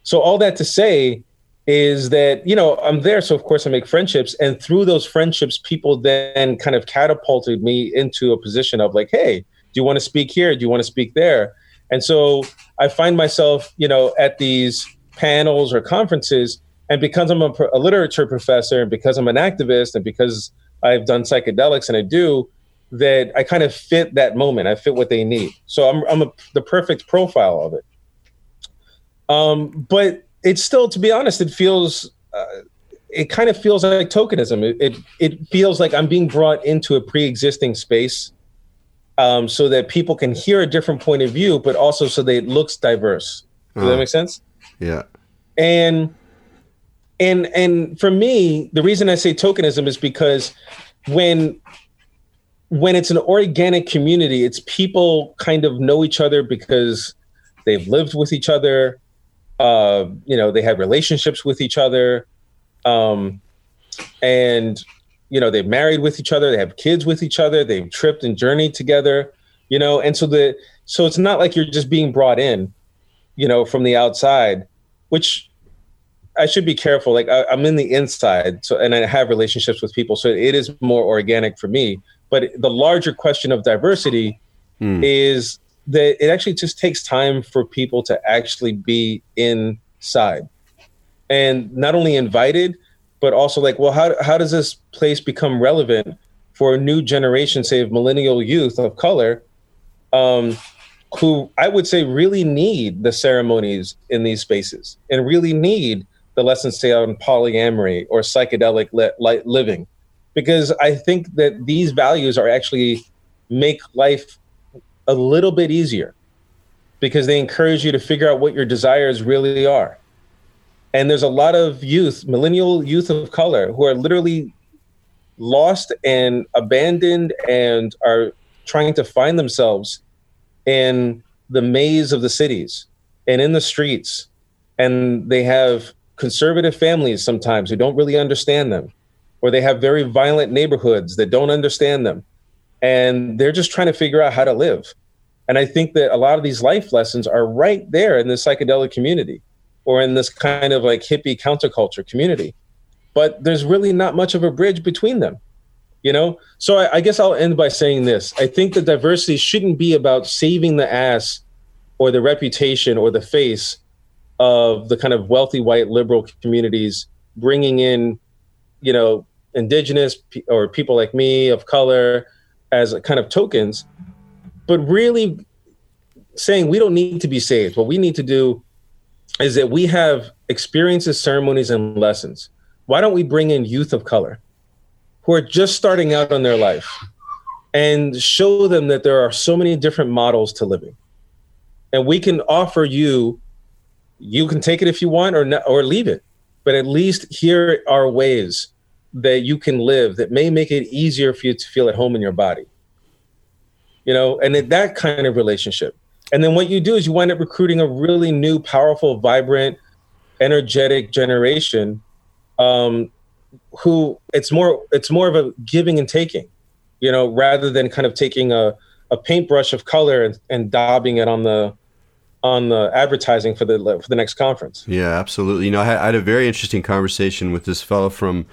So all that to say is that you know I'm there, so of course I make friendships, and through those friendships, people then kind of catapulted me into a position of like, hey, do you want to speak here? Do you want to speak there? And so I find myself, you know, at these panels or conferences, and because I'm a, a literature professor, and because I'm an activist, and because I've done psychedelics, and I do that, I kind of fit that moment. I fit what they need. So I'm I'm a, the perfect profile of it. Um, but it's still, to be honest, it feels, uh, it kind of feels like tokenism. It, it, it feels like I'm being brought into a pre-existing space, um, so that people can hear a different point of view, but also so that it looks diverse. Does uh, that make sense? Yeah. And and and for me, the reason I say tokenism is because when when it's an organic community, it's people kind of know each other because they've lived with each other uh, you know, they have relationships with each other, um, and you know, they've married with each other, they have kids with each other, they've tripped and journeyed together, you know, and so the so it's not like you're just being brought in, you know, from the outside, which I should be careful. Like I, am in the inside, so and I have relationships with people, so it is more organic for me. But the larger question of diversity mm. is that it actually just takes time for people to actually be inside and not only invited but also like well how, how does this place become relevant for a new generation say of millennial youth of color um, who i would say really need the ceremonies in these spaces and really need the lessons say on polyamory or psychedelic li- living because i think that these values are actually make life a little bit easier because they encourage you to figure out what your desires really are. And there's a lot of youth, millennial youth of color, who are literally lost and abandoned and are trying to find themselves in the maze of the cities and in the streets. And they have conservative families sometimes who don't really understand them, or they have very violent neighborhoods that don't understand them and they're just trying to figure out how to live. And I think that a lot of these life lessons are right there in the psychedelic community or in this kind of like hippie counterculture community. But there's really not much of a bridge between them, you know? So I, I guess I'll end by saying this I think the diversity shouldn't be about saving the ass or the reputation or the face of the kind of wealthy white liberal communities, bringing in, you know, indigenous or people like me of color as kind of tokens, but really saying we don't need to be saved. What we need to do is that we have experiences, ceremonies, and lessons. Why don't we bring in youth of color who are just starting out on their life and show them that there are so many different models to living? And we can offer you, you can take it if you want or, not, or leave it, but at least here are ways that you can live that may make it easier for you to feel at home in your body. You know, and that kind of relationship. And then what you do is you wind up recruiting a really new, powerful, vibrant, energetic generation um, who it's more it's more of a giving and taking, you know, rather than kind of taking a, a paintbrush of color and, and daubing it on the on the advertising for the for the next conference. Yeah, absolutely. You know, I had, I had a very interesting conversation with this fellow from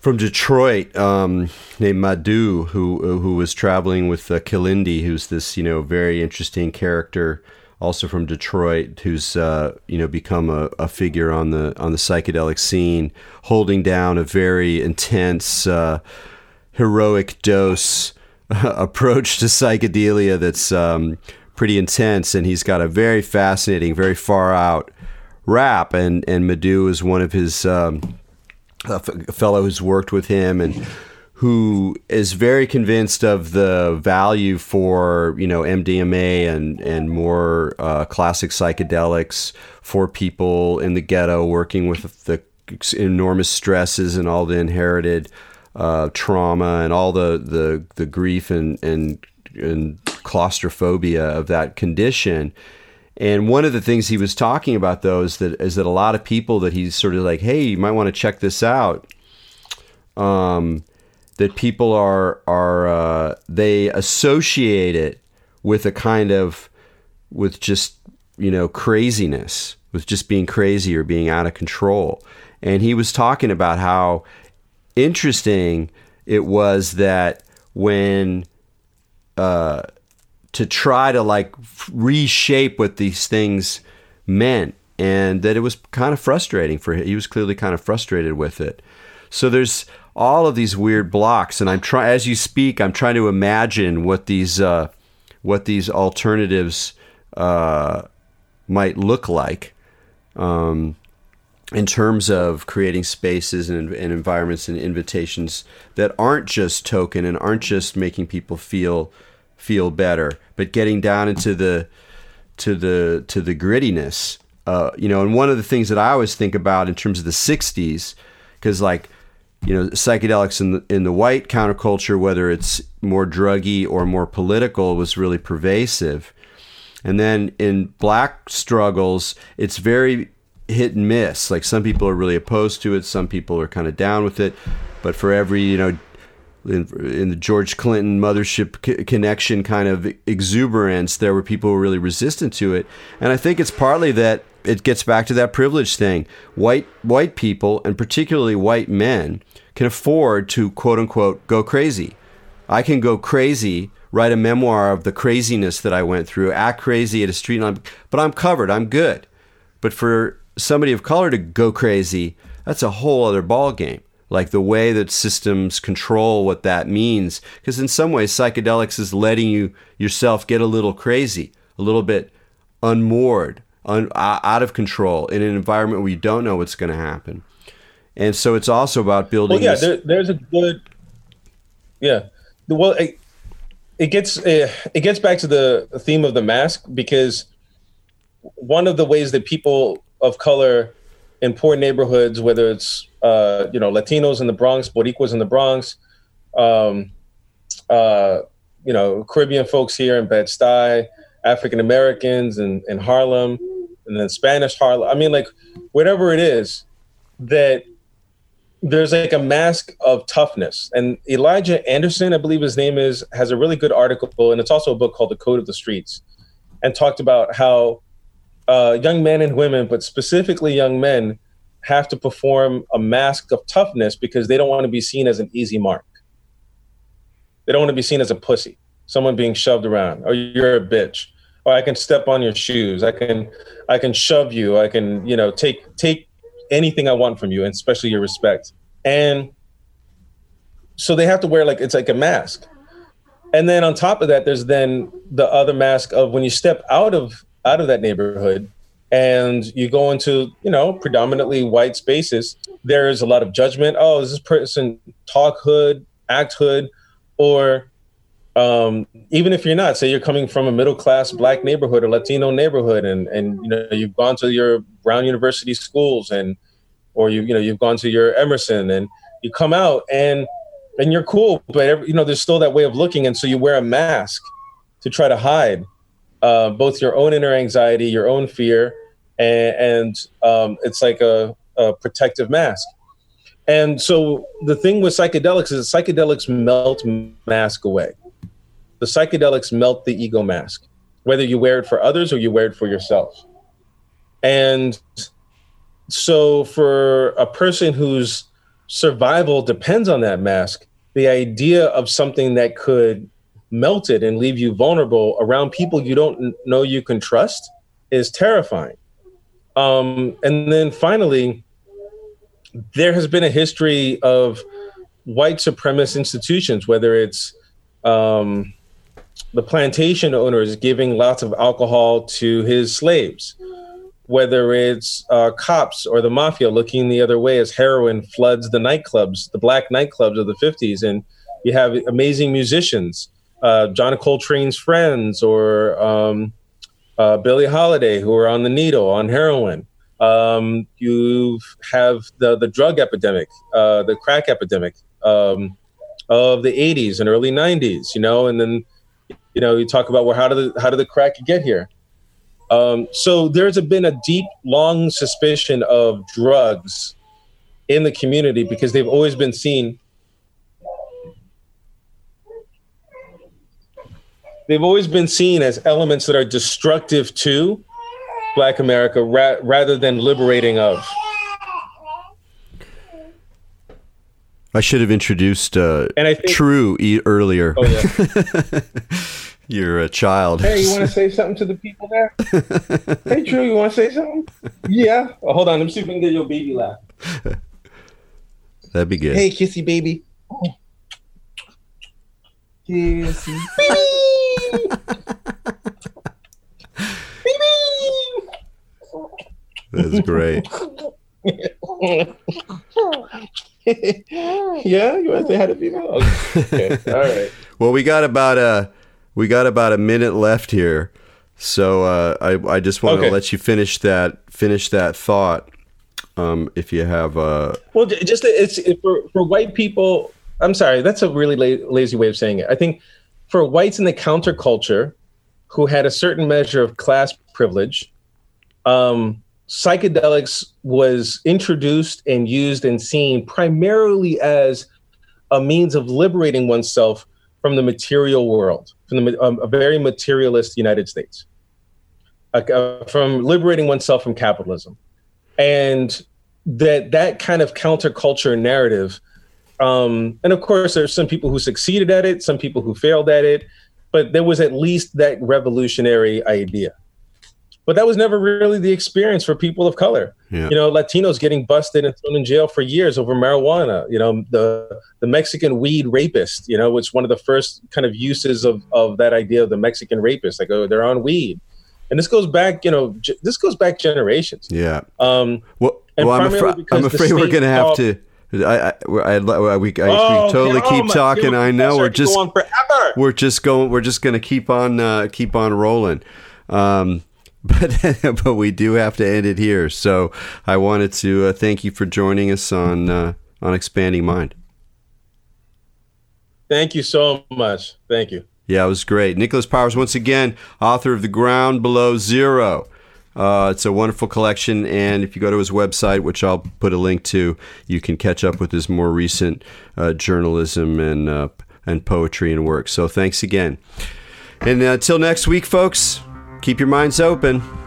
from Detroit um, named Madhu, who who was traveling with uh, Kilindi, who's this you know very interesting character also from Detroit, who's uh, you know become a, a, figure on the on the psychedelic scene, holding down a very intense, uh, heroic dose approach to psychedelia that's um, pretty intense, and he's got a very fascinating, very far out rap, and and Madhu is one of his um, a fellow who's worked with him and who is very convinced of the value for you know MDMA and and more uh, classic psychedelics for people in the ghetto working with the enormous stresses and all the inherited uh, trauma and all the the, the grief and, and and claustrophobia of that condition. And one of the things he was talking about though is that is that a lot of people that he's sort of like, hey, you might want to check this out. Um, that people are are uh, they associate it with a kind of with just you know craziness with just being crazy or being out of control and he was talking about how interesting it was that when uh, to try to like reshape what these things meant and that it was kind of frustrating for him he was clearly kind of frustrated with it so there's all of these weird blocks, and I'm trying as you speak. I'm trying to imagine what these uh, what these alternatives uh, might look like. Um, in terms of creating spaces and, and, environments and invitations that aren't just token and aren't just making people feel feel better, but getting down into the to the to the grittiness. Uh, you know, and one of the things that I always think about in terms of the '60s, because like you know psychedelics in the in the white counterculture, whether it's more druggy or more political, was really pervasive. And then in black struggles, it's very hit and miss. Like some people are really opposed to it, some people are kind of down with it. But for every you know, in, in the George Clinton mothership connection kind of exuberance, there were people who were really resistant to it. And I think it's partly that it gets back to that privilege thing. White white people, and particularly white men, can afford to quote unquote go crazy. I can go crazy, write a memoir of the craziness that I went through, act crazy at a street but I'm covered. I'm good. But for somebody of color to go crazy, that's a whole other ball game. Like the way that systems control what that means, because in some ways psychedelics is letting you yourself get a little crazy, a little bit unmoored, un, out of control in an environment where you don't know what's going to happen. And so it's also about building. Well, yeah, there, there's a good. Yeah, well, it, it gets uh, it gets back to the theme of the mask because one of the ways that people of color in poor neighborhoods, whether it's uh, you know Latinos in the Bronx, Boricuas in the Bronx, um, uh, you know Caribbean folks here in Bed Stuy, African Americans in, in Harlem, and then Spanish Harlem. I mean, like whatever it is that there's like a mask of toughness. And Elijah Anderson, I believe his name is, has a really good article, and it's also a book called The Code of the Streets, and talked about how uh, young men and women, but specifically young men, have to perform a mask of toughness because they don't want to be seen as an easy mark. They don't want to be seen as a pussy, someone being shoved around, or oh, you're a bitch, or I can step on your shoes, I can, I can shove you, I can, you know, take take anything I want from you, and especially your respect. And so they have to wear like it's like a mask. And then on top of that, there's then the other mask of when you step out of out of that neighborhood and you go into you know predominantly white spaces there is a lot of judgment. Oh is this person talk hood act hood? Or um, even if you're not say you're coming from a middle class black neighborhood or latino neighborhood and and you know you've gone to your brown university schools and or you you know you've gone to your emerson and you come out and and you're cool but every, you know there's still that way of looking and so you wear a mask to try to hide uh, both your own inner anxiety your own fear and, and um, it's like a, a protective mask and so the thing with psychedelics is psychedelics melt mask away the psychedelics melt the ego mask, whether you wear it for others or you wear it for yourself. And so, for a person whose survival depends on that mask, the idea of something that could melted and leave you vulnerable around people you don't know you can trust is terrifying. Um, and then finally, there has been a history of white supremacist institutions, whether it's um, the plantation owners giving lots of alcohol to his slaves, whether it's uh, cops or the mafia looking the other way as heroin floods the nightclubs, the black nightclubs of the 50s. And you have amazing musicians, uh, John Coltrane's friends or um, uh, Billie Holiday, who are on the needle, on heroin. Um, you have the, the drug epidemic, uh, the crack epidemic um, of the 80s and early 90s, you know, and then, you know, you talk about well, how did the, how did the crack get here? Um, so there's a, been a deep, long suspicion of drugs in the community because they've always been seen. They've always been seen as elements that are destructive to Black America ra- rather than liberating of. I should have introduced uh, And I think- True e- earlier. Oh yeah. You're a child. Hey, you want to say something to the people there? hey, True, you want to say something? Yeah. Oh, hold on. Let me see if we can get your baby laugh. That'd be good. Hey, kissy baby. Kissy That's great. yeah, you want to say how to be Okay. okay. All right. Well, we got about a we got about a minute left here, so uh, I I just want to let you finish that finish that thought. Um, if you have uh, Well, just it's it, for for white people. I'm sorry, that's a really la- lazy way of saying it. I think for whites in the counterculture who had a certain measure of class privilege, um, psychedelics was introduced and used and seen primarily as a means of liberating oneself from the material world, from the, um, a very materialist United States, uh, from liberating oneself from capitalism, and that that kind of counterculture narrative. Um, and of course, there's some people who succeeded at it, some people who failed at it, but there was at least that revolutionary idea. But that was never really the experience for people of color yeah, you know latinos getting busted and thrown in jail for years over marijuana you know the the mexican weed rapist you know it's one of the first kind of uses of of that idea of the mexican rapist like oh they're on weed and this goes back you know this goes back generations yeah. um Well, well I'm, afra- I'm afraid we're gonna have to. I, I, I, I, we, I, oh, we totally okay. keep Oh, talking. I know we're just we're just going we're just going to keep on uh, keep on rolling. Um, but but we do have to end it here. So i wanted to uh, thank you for joining us on uh, on expanding mind. Thank you so much. Thank you. Yeah it was great. Nicholas powers once again author of the ground below zero uh, it's a wonderful collection, and if you go to his website, which I'll put a link to, you can catch up with his more recent uh, journalism and uh, and poetry and work. So thanks again, and uh, until next week, folks, keep your minds open.